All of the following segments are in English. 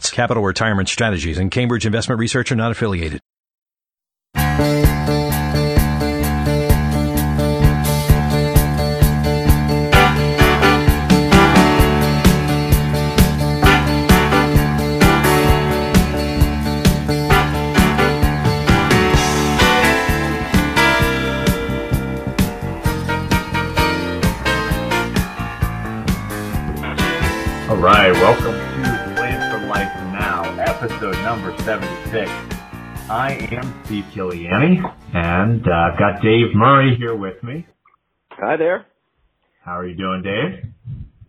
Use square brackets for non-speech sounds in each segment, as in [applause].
Capital Retirement Strategies and Cambridge Investment Research are not affiliated. All right, welcome to Life Now, episode number 76. I am Steve Kiliani, and uh, I've got Dave Murray here with me. Hi there. How are you doing, Dave?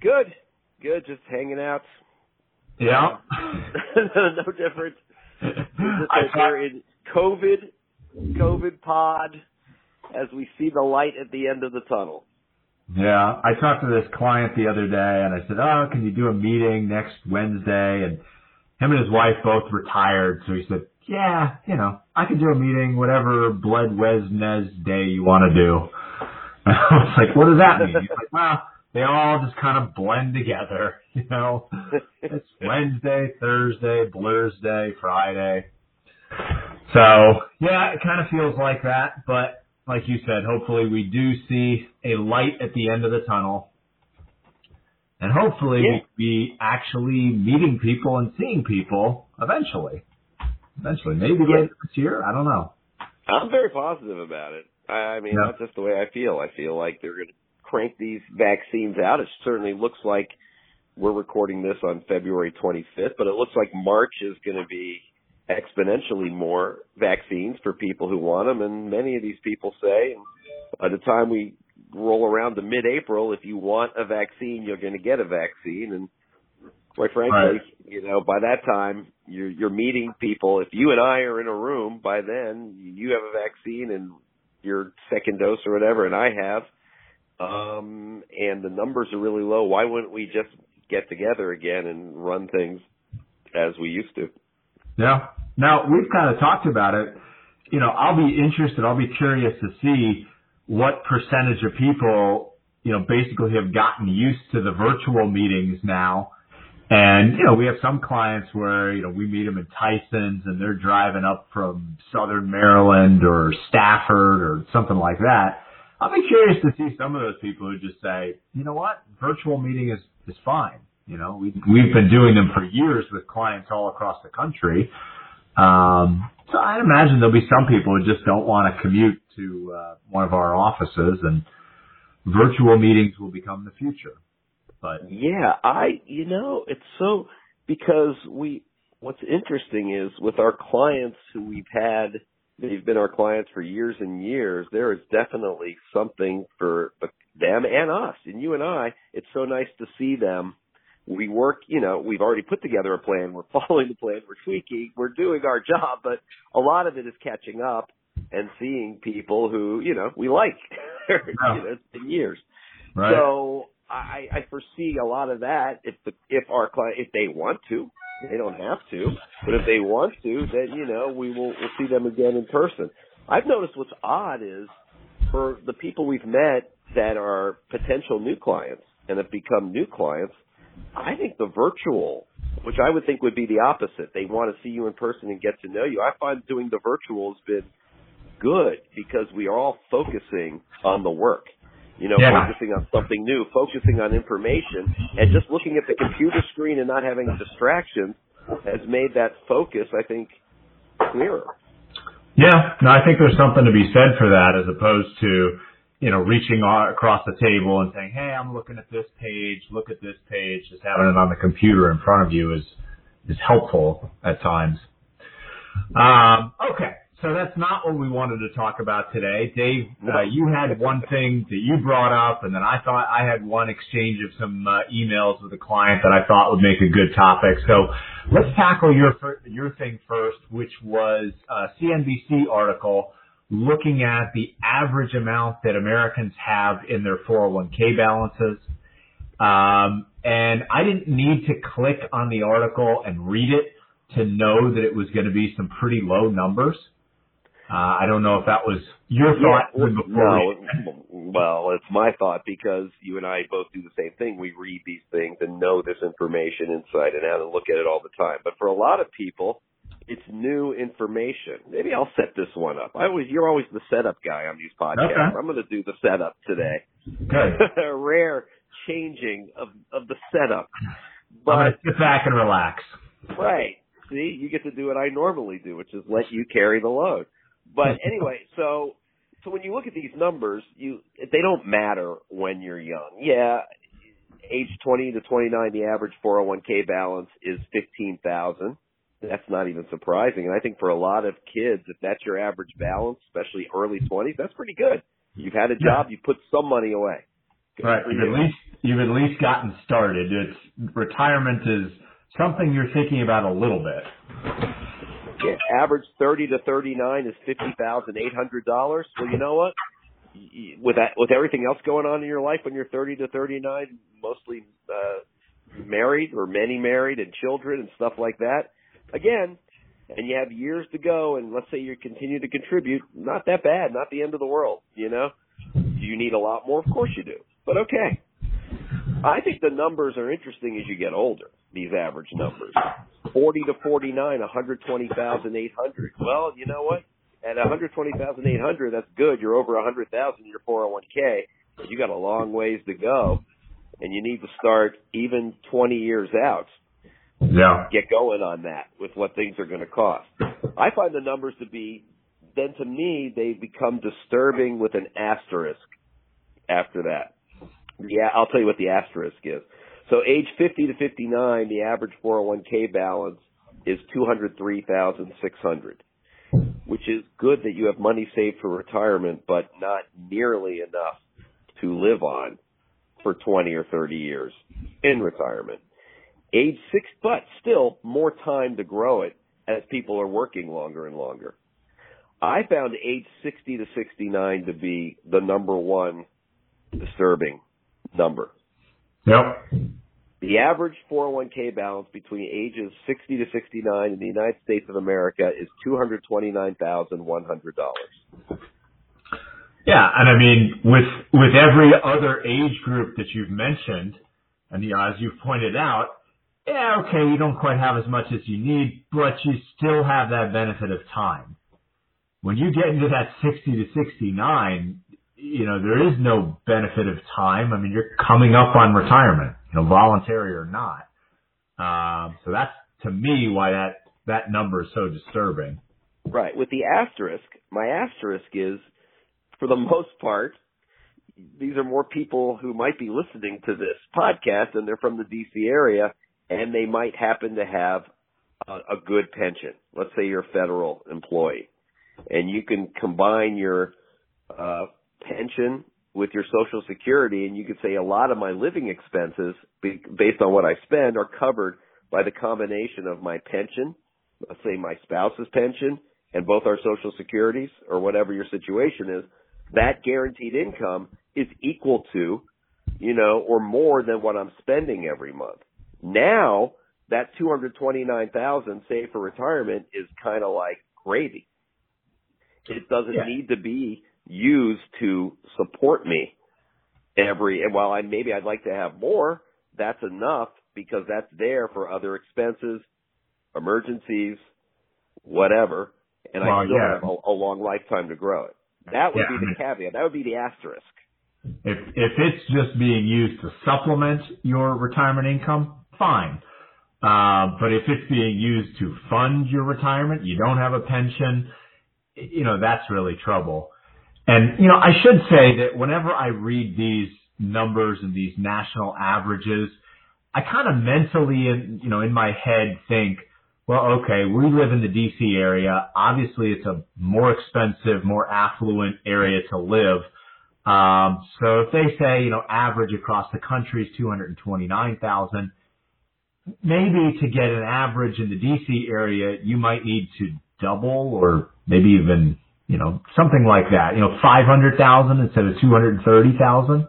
Good. Good. Just hanging out. Yeah. [laughs] no different. [laughs] I we're in COVID, COVID pod, as we see the light at the end of the tunnel. Yeah, I talked to this client the other day, and I said, "Oh, can you do a meeting next Wednesday?" And him and his wife both retired, so he said, "Yeah, you know, I can do a meeting whatever Bled Wednesday day you want to do." And [laughs] I was like, "What does that mean?" He's like, "Well, they all just kind of blend together, [laughs] you know. It's Wednesday, Thursday, Blursday, Friday." So yeah, it kind of feels like that, but like you said, hopefully we do see a light at the end of the tunnel. And hopefully Yeah. we be actually meeting people and seeing people eventually. Eventually. Maybe Yeah. later this year. I don't know. I'm very positive about it. I, I mean, Yeah. that's just the way I feel. I feel like they're going to crank these vaccines out. It certainly looks like we're recording this on February 25th, but it looks like March is going to be exponentially more vaccines for people who want them. And many of these people say, by the time we roll around to mid-April, if you want a vaccine, you're going to get a vaccine. And quite frankly, Right. you know, by that time, you're, you're meeting people. If you and I are in a room, by then you have a vaccine and your second dose or whatever, and I have, um, and the numbers are really low. Why wouldn't we just get together again and run things as we used to? Yeah. Now we've kind of talked about it. You know, I'll be interested, I'll be curious to see what percentage of people, you know, basically have gotten used to the virtual meetings now. And, you know, we have some clients where, you know, we meet them in Tyson's and they're driving up from Southern Maryland or Stafford or something like that. I'll be curious to see some of those people who just say, you know what, virtual meeting is, is fine. You know, we, we've been doing them for years with clients all across the country. Um, so I imagine there'll be some people who just don't want to commute to uh, one of our offices and virtual meetings will become the future. But Yeah, I, you know, it's so, because we, what's interesting is with our clients who we've had, they've been our clients for years and years, there is definitely something for them and us, and you and I, it's so nice to see them. We work, you know, we've already put together a plan, we're [laughs] following the plan, we're tweaking, we're doing our job, but a lot of it is catching up and seeing people who, you know, we like. [laughs] you know, it's been years. right. So I, I foresee a lot of that if the if our client if they want to, they don't have to, but if they want to, then you know we will we'll see them again in person. I've noticed what's odd is for the people we've met that are potential new clients and have become new clients, I think the virtual, which I would think would be the opposite, they want to see you in person and get to know you. I find doing the virtual has been good because we are all focusing on the work you know, Yeah. focusing on something new, focusing on information, and just looking at the computer screen and not having distractions has made that focus, I think, clearer. Yeah, no, I think there's something to be said for that as opposed to, you know, reaching across the table and saying, "Hey, I'm looking at this page. Look at this page." Just having it on the computer in front of you is is helpful at times. Um, okay, so that's not what we wanted to talk about today. Dave, uh, you had one thing that you brought up, and then I thought I had one exchange of some uh, emails with a client that I thought would make a good topic. So let's tackle your your thing first, which was a CNBC article looking at the average amount that Americans have in their 401k balances. Um, and I didn't need to click on the article and read it to know that it was going to be some pretty low numbers. Uh, I don't know if that was your thought yeah, no, well, it's my thought because you and I both do the same thing. We read these things and know this information inside and out and look at it all the time. But for a lot of people, it's new information. Maybe I'll set this one up. I always, you're always the setup guy on these podcasts. Okay. I'm going to do the setup today. Good. [laughs] Rare changing of of the setup. But I'm sit back and relax. Right. See, you get to do what I normally do, which is let you carry the load. But [laughs] anyway, so so when you look at these numbers, you they don't matter when you're young. Yeah, age 20 to 29, the average 401k balance is 15,000. That's not even surprising. And I think for a lot of kids, if that's your average balance, especially early 20s, that's pretty good. You've had a job, you put some money away. Good right. You've at least you've at least gotten started. It's retirement is something you're thinking about a little bit. Yeah, average thirty to thirty nine is fifty thousand eight hundred dollars. Well, you know what? With that, with everything else going on in your life, when you're thirty to thirty nine, mostly uh, married or many married and children and stuff like that. Again, and you have years to go, and let's say you continue to contribute, not that bad, not the end of the world. You know, do you need a lot more? Of course you do. But okay. I think the numbers are interesting as you get older, these average numbers. 40 to 49, 120,800. Well, you know what? At 120,800, that's good. You're over 100,000 in your 401k. But you got a long ways to go. And you need to start even 20 years out. Yeah. Get going on that with what things are going to cost. I find the numbers to be, then to me, they become disturbing with an asterisk after that. Yeah, I'll tell you what the asterisk is. So age 50 to 59, the average 401k balance is 203,600, which is good that you have money saved for retirement, but not nearly enough to live on for 20 or 30 years in retirement. Age six, but still more time to grow it as people are working longer and longer. I found age 60 to 69 to be the number one disturbing number. Yep. The average 401k balance between ages 60 to 69 in the United States of America is $229,100. Yeah, and I mean, with with every other age group that you've mentioned, and you know, as you've pointed out, yeah, okay, you don't quite have as much as you need, but you still have that benefit of time. When you get into that 60 to 69, you know, there is no benefit of time. I mean, you're coming up on retirement, you know, voluntary or not. Um, so that's to me why that that number is so disturbing. Right. With the asterisk, my asterisk is, for the [laughs] most part, these are more people who might be listening to this podcast and they're from the DC area and they might happen to have a, a good pension. Let's say you're a federal employee and you can combine your uh, pension with your social security and you could say a lot of my living expenses based on what I spend are covered by the combination of my pension, let's say my spouse's pension and both our social securities or whatever your situation is, that guaranteed income is equal to, you know, or more than what I'm spending every month. Now that 229,000 saved for retirement is kind of like gravy. It doesn't yeah. need to be used to support me every and while I maybe I'd like to have more, that's enough because that's there for other expenses, emergencies, whatever, and well, I still yeah. have a, a, long lifetime to grow it. That would yeah, be the caveat. That would be the asterisk. If if it's just being used to supplement your retirement income, fine. Uh, but if it's being used to fund your retirement, you don't have a pension, you know, that's really trouble. And, you know, I should say that whenever I read these numbers and these national averages, I kind of mentally, in, you know, in my head think, well, okay, we live in the DC area. Obviously, it's a more expensive, more affluent area to live. Um, so if they say, you know, average across the country is 229,000, maybe to get an average in the DC area, you might need to double or maybe even, you know, something like that, you know, 500,000 instead of 230,000.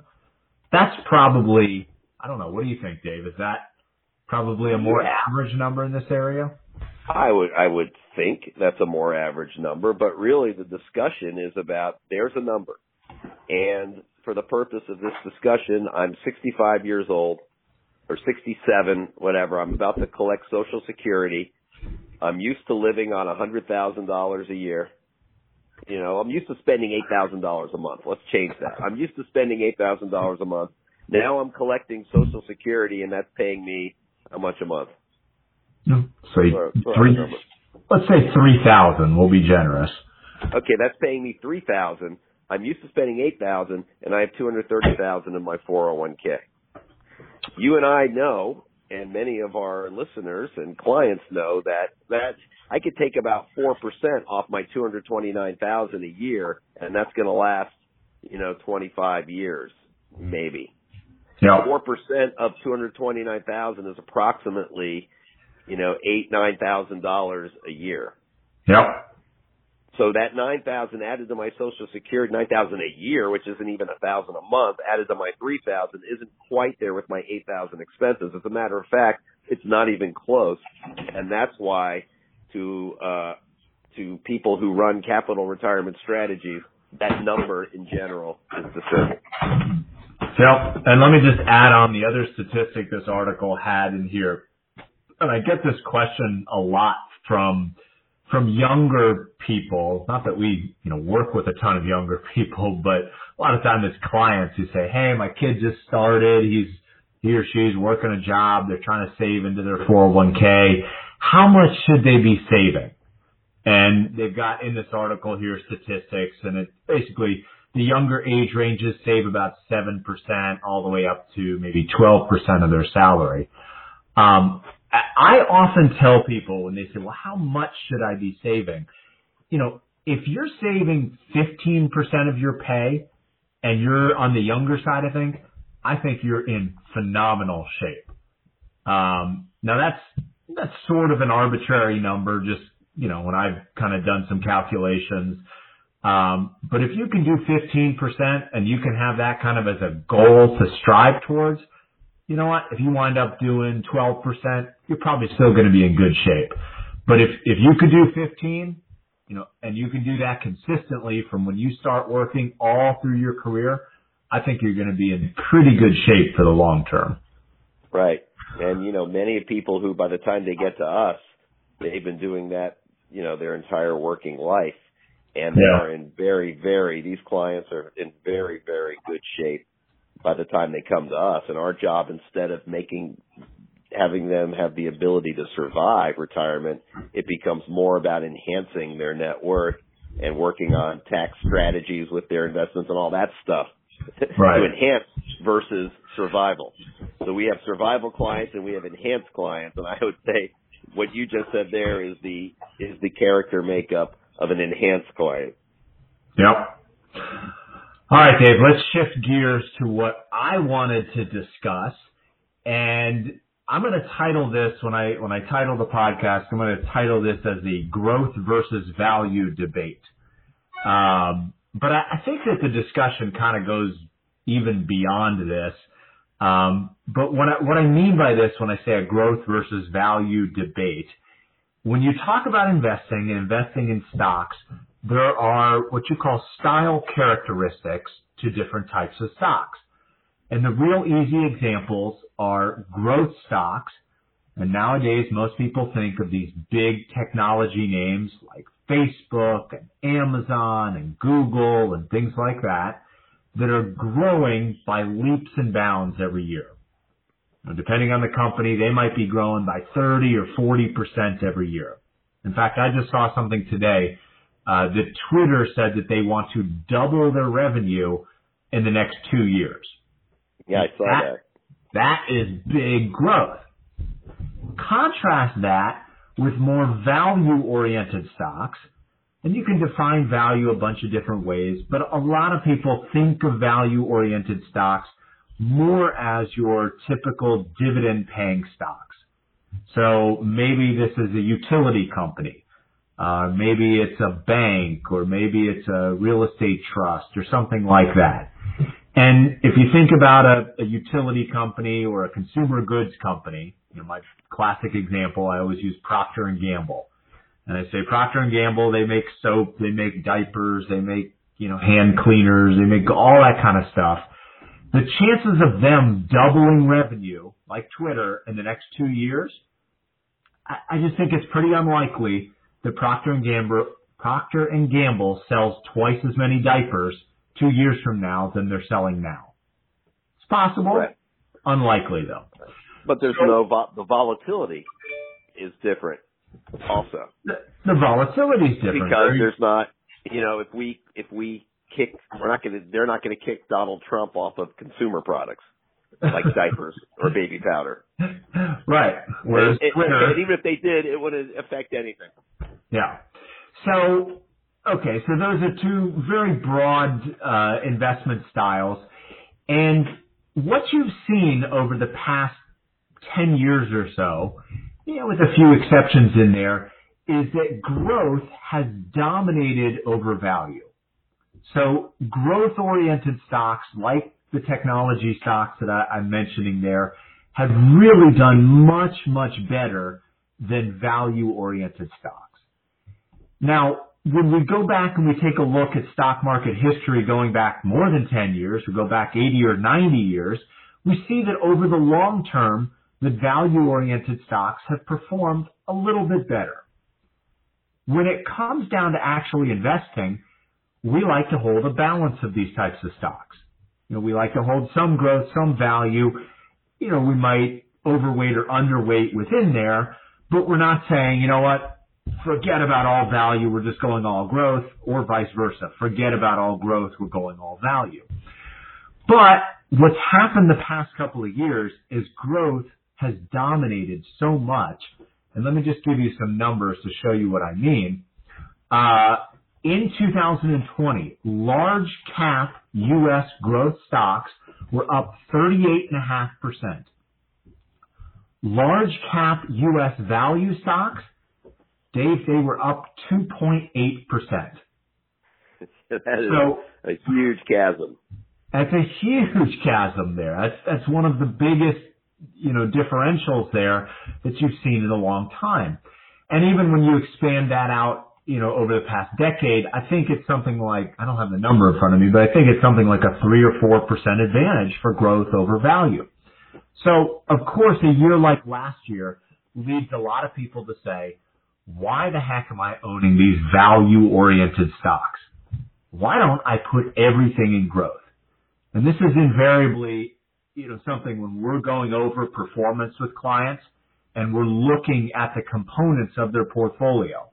That's probably, I don't know. What do you think, Dave? Is that probably a more average number in this area? I would I would think that's a more average number, but really the discussion is about there's a number. And for the purpose of this discussion, I'm 65 years old or 67, whatever. I'm about to collect social security. I'm used to living on a $100,000 a year. You know, I'm used to spending $8,000 a month. Let's change that. I'm used to spending $8,000 a month. Now I'm collecting social security and that's paying me how much a month? No. Say three. Let's say three thousand. We'll be generous. Okay, that's paying me three thousand. I'm used to spending eight thousand, and I have two hundred thirty thousand in my four hundred one k. You and I know, and many of our listeners and clients know that that I could take about four percent off my two hundred twenty nine thousand a year, and that's going to last, you know, twenty five years, maybe. Yeah. Four percent of two hundred twenty nine thousand is approximately you know, eight, nine thousand dollars a year. Yep. So that nine thousand added to my social security, nine thousand a year, which isn't even a thousand a month, added to my three thousand, isn't quite there with my eight thousand expenses. As a matter of fact, it's not even close, and that's why to uh, to people who run capital retirement strategies, that number in general is the same. Yep. And let me just add on the other statistic this article had in here and I get this question a lot from from younger people. Not that we, you know, work with a ton of younger [laughs] people, but a lot of times it's clients who say, "Hey, my kid just started. He's he or she's working a job. They're trying to save into their 401k. How much should they be saving?" And they've got in this article here statistics, and it basically the younger age ranges save about 7% all the way up to maybe 12% of their salary. Um, I often tell people when they say, well, how much should I be saving? You know, if you're saving 15% of your pay and you're on the younger side of things, I think you're in phenomenal shape. Um, now that's, that's sort of an arbitrary number, just, you know, when I've kind of done some calculations. Um, but if you can do 15% and you can have that kind of as a goal to strive towards, you know what? If you wind up doing 12%, you're probably still going to be in good shape. But if, if you could do 15, you know, and you can do that consistently from when you start working all through your career, I think you're going to be in pretty good shape for the long term. Right. And, you know, many people who by the time they get to us, they've been doing that, you know, their entire working life. And they yeah. are in very, very, these clients are in very, very good shape by the time they come to us. And our job, instead of making, having them have the ability to survive retirement, it becomes more about enhancing their net worth and working on tax strategies with their investments and all that stuff [laughs] right. to enhance versus survival. So we have survival clients and we have enhanced clients. And I would say what you just said there is the, is the character makeup of an enhanced client. Yep. All right, Dave, let's shift gears to what I wanted to discuss. And I'm going to title this when I, when I title the podcast, I'm going to title this as the growth versus value debate. Um, but I, I think that the discussion kind of goes even beyond this. Um, but what I, what I mean by this when I say a growth versus value debate, when you talk about investing and investing in stocks, there are what you call style characteristics to different types of stocks. And the real easy examples are growth stocks. And nowadays, most people think of these big technology names like Facebook and Amazon and Google and things like that that are growing by leaps and bounds every year. Now, depending on the company, they might be growing by 30 or 40% every year. In fact, I just saw something today uh, that Twitter said that they want to double their revenue in the next two years. Yeah, I saw that. That, that is big growth. Contrast that with more value oriented stocks. And you can define value a bunch of different ways, but a lot of people think of value oriented stocks more as your typical dividend paying stocks. So maybe this is a utility company. Uh, maybe it's a bank or maybe it's a real estate trust or something like that. And if you think about a, a utility company or a consumer goods company, you know, my classic example, I always use Procter and Gamble. And I say Procter and Gamble, they make soap, they make diapers, they make, you know, hand cleaners, they make all that kind of stuff. The chances of them doubling revenue, like Twitter, in the next two years, I, I just think it's pretty unlikely that Procter and Gamble, Procter and Gamble sells twice as many diapers two years from now than they're selling now. It's possible. Right. Unlikely though. But there's no vo- the volatility is different also The, the volatility is different. because there's not you know if we if we kick we're not going to they're not going to kick Donald Trump off of consumer products like diapers or baby powder. right. Whereas Twitter, and even if they did, it wouldn't affect anything. yeah. So, okay, so those are two very broad uh, investment styles, and what you've seen over the past ten years or so, you know, with a few exceptions in there, is that growth has dominated over value. So growth-oriented stocks like the technology stocks that I, I'm mentioning there have really done much, much better than value-oriented stocks. Now, when we go back and we take a look at stock market history going back more than 10 years, we go back 80 or 90 years, we see that over the long term, the value-oriented stocks have performed a little bit better. When it comes down to actually investing, we like to hold a balance of these types of stocks. You know, we like to hold some growth, some value. You know, we might overweight or underweight within there, but we're not saying, you know what, forget about all value, we're just going all growth, or vice versa. Forget about all growth, we're going all value. But what's happened the past couple of years is growth has dominated so much. And let me just give you some numbers to show you what I mean. Uh, in 2020, large cap U.S. growth stocks were up 38.5%. Large cap U.S. value stocks, Dave, they were up 2.8%. [laughs] that is So a huge chasm. That's a huge chasm there. That's that's one of the biggest, you know, differentials there that you've seen in a long time. And even when you expand that out, you know, over the past decade, I think it's something like I don't have the number in front of me, but I think it's something like a three or four percent advantage for growth over value. So of course, a year like last year leads a lot of people to say, why the heck am I owning these value oriented stocks? Why don't I put everything in growth? And this is invariably, you know, something when we're going over performance with clients and we're looking at the components of their portfolio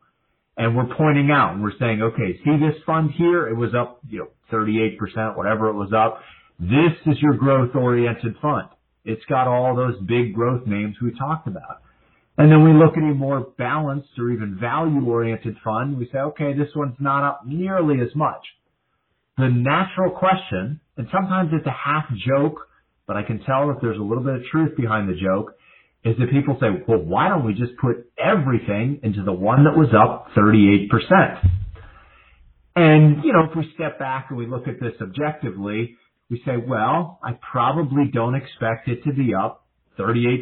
and we're pointing out and we're saying, okay, see this fund here? It was up, you know, 38%, whatever it was up. This is your growth oriented fund. It's got all those big growth names we talked about. And then we look at a more balanced or even value oriented fund. We say, okay, this one's not up nearly as much. The natural question, and sometimes it's a half joke, but I can tell that there's a little bit of truth behind the joke, is that people say, well, why don't we just put everything into the one that was up 38%? And, you know, if we step back and we look at this objectively, we say, well, I probably don't expect it to be up 38%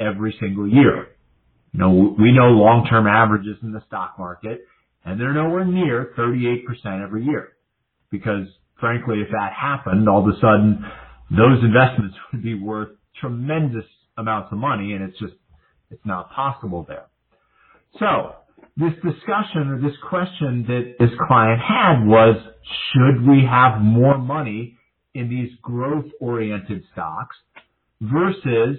every single year. You know, we know long-term averages in the stock market, and they're nowhere near 38% every year. Because frankly, if that happened, all of a sudden, those investments [laughs] would be worth tremendous amounts of money, and it's just, it's not possible there. So, this discussion or this question that this client had was, should we have more money in these growth-oriented stocks versus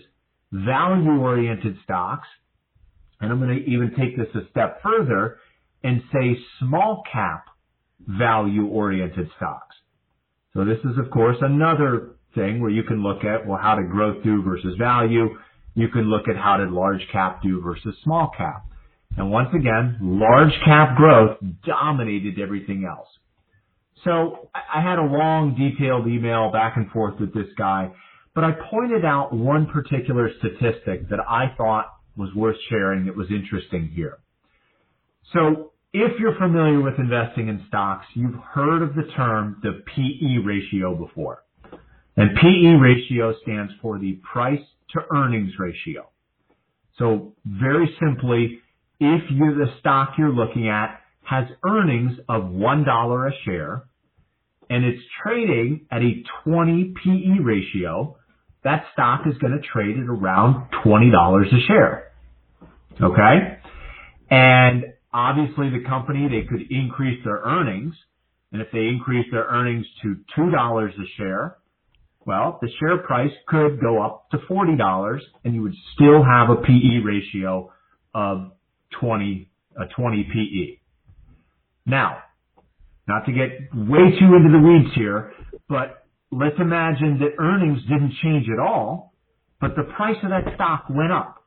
value-oriented stocks? And I'm going to even take this a step further and say small cap value-oriented stocks. So this is, of course, another thing where you can look at, well, how did growth do versus value? You can look at how did large cap do versus small cap. And once again, large cap growth dominated everything else. So I had a long detailed email back and forth with this guy, but I pointed out one particular statistic that I thought was worth sharing that was interesting here. So if you're familiar with investing in stocks, you've heard of the term the PE ratio before. And PE ratio stands for the price to earnings ratio. So very simply, if you the stock you're looking at has earnings of $1 a share and it's trading at a 20 PE ratio, that stock is going to trade at around $20 a share. Okay? And obviously the company, they could increase their earnings. And if they increase their earnings to $2 a share, well, the share price could go up to $40 and you would still have a PE ratio of 20, a 20 PE. Now, not to get way too into the weeds here, but let's imagine that earnings didn't change at all, but the price of that stock went up.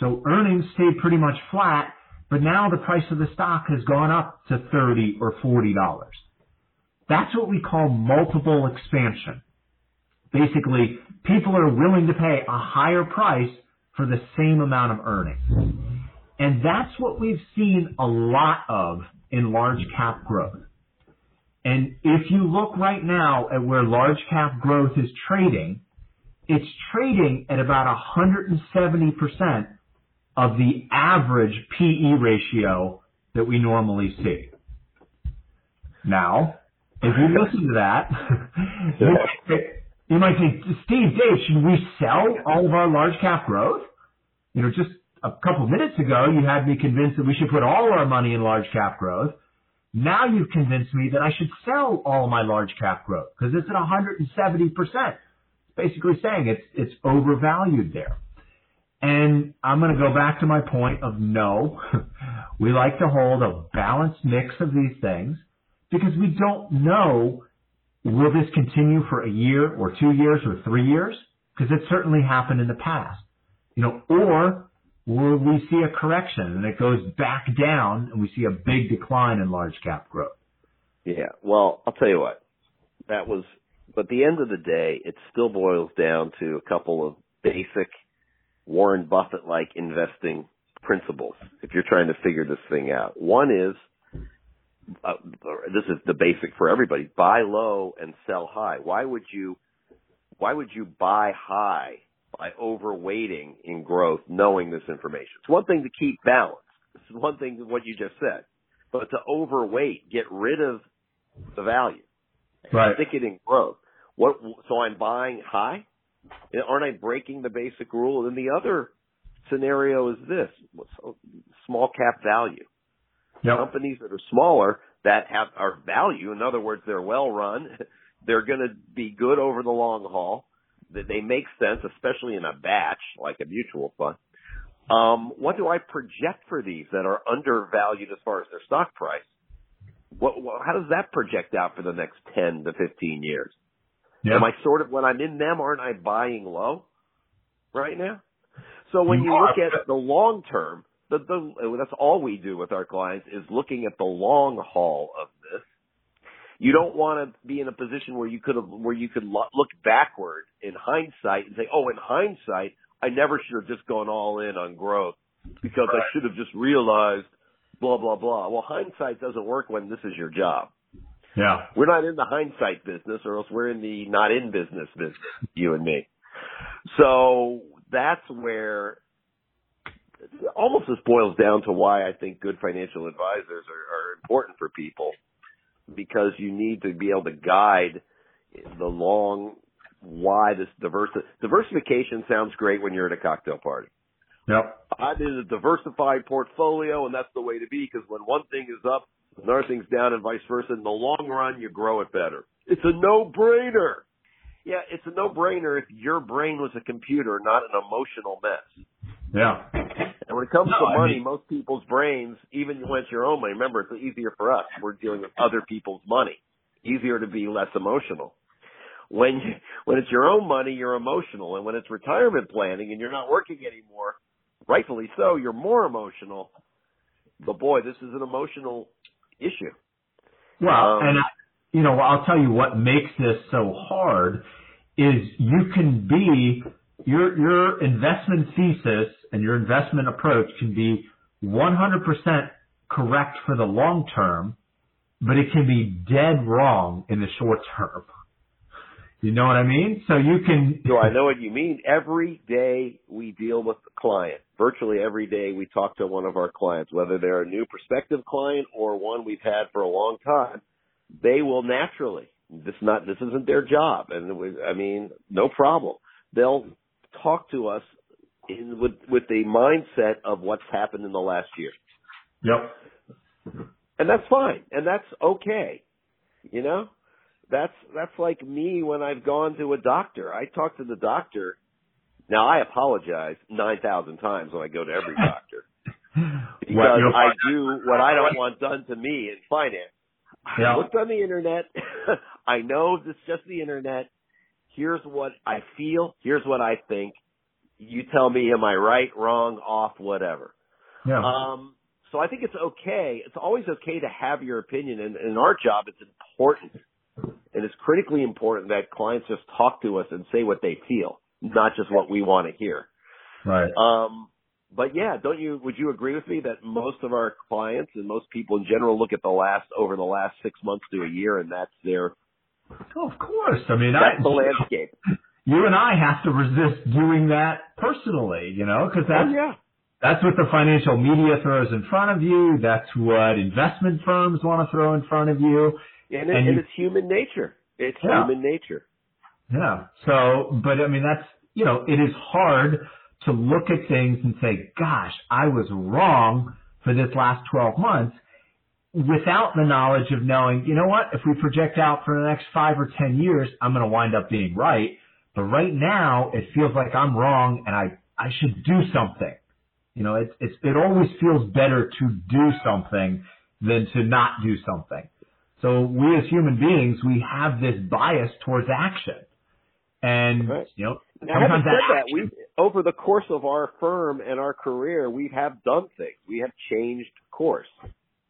So earnings stayed pretty much flat, but now the price of the stock has gone up to 30 or $40. That's what we call multiple expansion. Basically, people are willing to pay a higher price for the same amount of earnings. And that's what we've seen a lot of in large cap growth. And if you look right now at where large cap growth is trading, it's trading at about 170% of the average PE ratio that we normally see. Now, if you listen to that, [laughs] you might say, Steve, Dave, should we sell all of our large cap growth? You know, just a couple minutes ago, you had me convinced that we should put all our money in large cap growth. Now you've convinced me that I should sell all my large cap growth because it's at 170%. It's basically saying it's, it's overvalued there. And I'm going to go back to my point of no. [laughs] we like to hold a balanced mix of these things because we don't know will this continue for a year or two years or three years? Because it certainly happened in the past. You know, or will we see a correction and it goes back down and we see a big decline in large cap growth? Yeah. Well, I'll tell you what. That was, but the end of the day, it still boils down to a couple of basic Warren Buffett like investing principles if you're trying to figure this thing out. One is, uh, this is the basic for everybody, buy low and sell high. Why would you, why would you buy high by overweighting in growth knowing this information? It's one thing to keep balance. It's one thing what you just said, but to overweight, get rid of the value. Right. Stick it in growth. What, so I'm buying high? Aren't I breaking the basic rule? And then the other scenario is this: small cap value. Yep. Companies that are smaller that have are value. In other words, they're well run. [laughs] They're going to be good over the long haul. That they make sense, especially in a batch like a mutual fund. Um, what do I project for these that are undervalued as far as their stock price? What, what, how does that project out for the next 10 to 15 years? Am I sort of when I'm in them, aren't I buying low right now? So when you look at the long term, the, the that's all we do with our clients is looking at the long haul of this. You don't want to be in a position where you could have where you could look backward in hindsight and say, "Oh, in hindsight, I never should have just gone all in on growth because right. I should have just realized blah blah blah." Well, hindsight doesn't work when this is your job. Yeah. We're not in the hindsight business or else we're in the not in business business, you and me. So that's where almost this boils down to why I think good financial advisors are, are important for people because you need to be able to guide the long, why this diversi- diversification sounds great when you're at a cocktail party. Yep. I did a diversified portfolio and that's the way to be because when one thing is up, Another thing's down and vice versa. In the long run, you grow it better. It's a no-brainer. Yeah, it's a no-brainer if your brain was a computer, not an emotional mess. Yeah. And when it comes no, to money, mean, most people's brains, even when it's your own money, remember, it's easier for us. We're dealing with other people's money. Easier to be less emotional. When you, when it's your own money, you're emotional. And when it's retirement planning and you're not working anymore, rightfully so, you're more emotional but boy, this is an emotional issue. Well, Um, and I, you know, I'll tell you what makes this so hard is you can be your your investment thesis and your investment approach can be 100% correct for the long term, but it can be dead wrong in the short term. You know what I mean? So you can. Do I know what you mean? Every day we deal with a client. Virtually every day we talk to one of our clients, whether they're a new prospective client or one we've had for a long time. They will naturally. This not this isn't their job, and was, I mean, no problem. They'll talk to us in with with the mindset of what's happened in the last year, Yep. and that's fine, and that's okay. You know, that's that's like me when I've gone to a doctor. I talk to the doctor. Now I apologize nine thousand times when I go to every [laughs] doctor because you'll I do what I don't want done to me in finance. Yeah. I looked on the internet. [laughs] I know it's just the internet. Here's what I feel. Here's what I think. You tell me, am I right, wrong, off, whatever. Yeah. Um, so I think it's okay. It's always okay to have your opinion. And in our job, it's important. And it's critically important that clients just talk to us and say what they feel, not just what we want to hear. right. Um, but yeah, don't you, would you agree with me that most of our clients and most people in general look at the last, over the last six months to a year and that's their, Oh, of course. I mean, that's I, the landscape. [laughs] you and I have to resist doing that personally, you know, because oh, that's oh yeah. that's what the financial media throws in front of you. That's what investment firms want to throw in front of you. And, it, And and you- it's human nature. It's Yeah. human nature. Yeah. So, but I mean, that's you know, it is hard to look at things and say, "Gosh, I was wrong for this last 12 months," without the knowledge of knowing, you know what? If we project out for the next five or 10 years, I'm going to wind up being right. But right now, it feels like I'm wrong, and I I should do something. You know, it's it's it always feels better to do something than to not do something. So we as human beings, we have this bias towards action. And, Right. you know, Now, having sometimes said that, action- we over the course of our firm and our career, we have done things. We have changed course.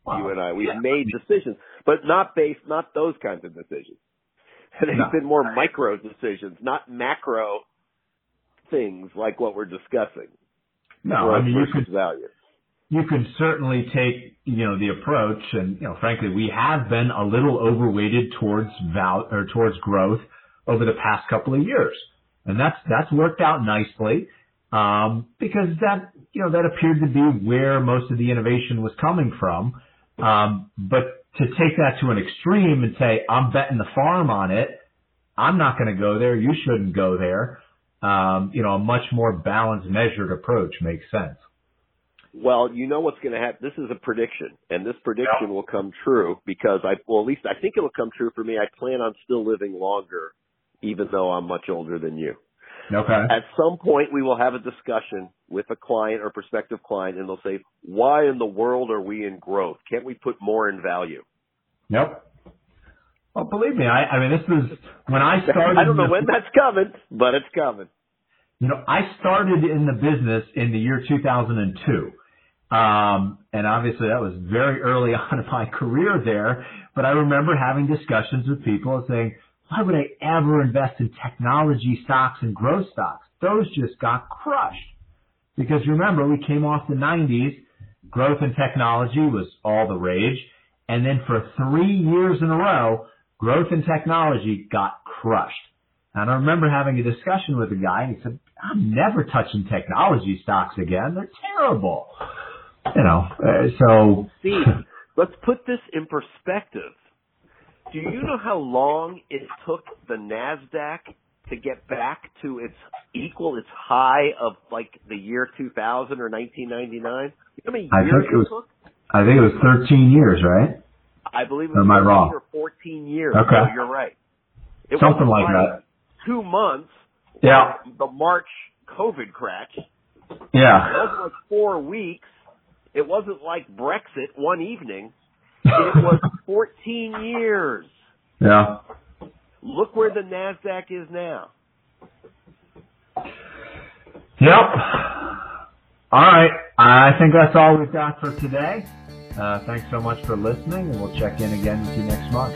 you and I, we've yeah. made decisions, but not based, not those kinds of decisions. [laughs] They've No. been more micro decisions, not macro things like what we're discussing. no, I mean, you could, value. you can certainly take, you know, the approach and, you know, frankly, we have been a little overweighted towards val, or towards growth over the past couple of years. And that's, that's worked out nicely. Um, because that, you know, that appeared to be where most of the innovation was coming from. Um, but to take that to an extreme and say, I'm betting the farm on it, I'm not going to go there. You shouldn't go there. Um, you know, a much more balanced, measured approach makes sense. Well, you know what's going to happen. This is a prediction, and this prediction will come true because I, well, at least I think it'll come true for me. I plan on still living longer, even though I'm much older than you. Okay. At some point, we will have a discussion with a client or prospective client, and they'll say, "Why in the world are we in growth? Can't we put more in value?" Yep. Well, believe me, I, I mean, this was when I [laughs] started. I don't know the- when that's coming, but it's coming. You know, I started in the business in the year 2002. Um, and obviously that was very early [laughs] on in my career there, but I remember having discussions with people and saying, why would I ever invest in technology stocks and growth stocks? Those just got crushed. Because remember, we came off the 90s, growth and technology was all the rage, and then for three years in a row, growth and technology got crushed. And I remember having a discussion with a guy, and he said, "I'm never touching technology stocks again. They're terrible." You know, uh, so Steve, let's put this in perspective. Do you know how long it took the Nasdaq to get back to its equal, its high of like the year 2000 or 1999? You know how many I years think it was- took? I think it was 13 years, right? I believe it was am I wrong? or 14 years. Okay. No, you're right. It Something like that. Two months. Yeah, The March COVID crash. Yeah. It wasn't like four weeks. It wasn't like Brexit one evening. It was 14 years. yeah. Look where the Nasdaq is now. Yep. All right. I think that's all we've got for today. Uh, thanks so much for listening, and we'll check in again with you next month.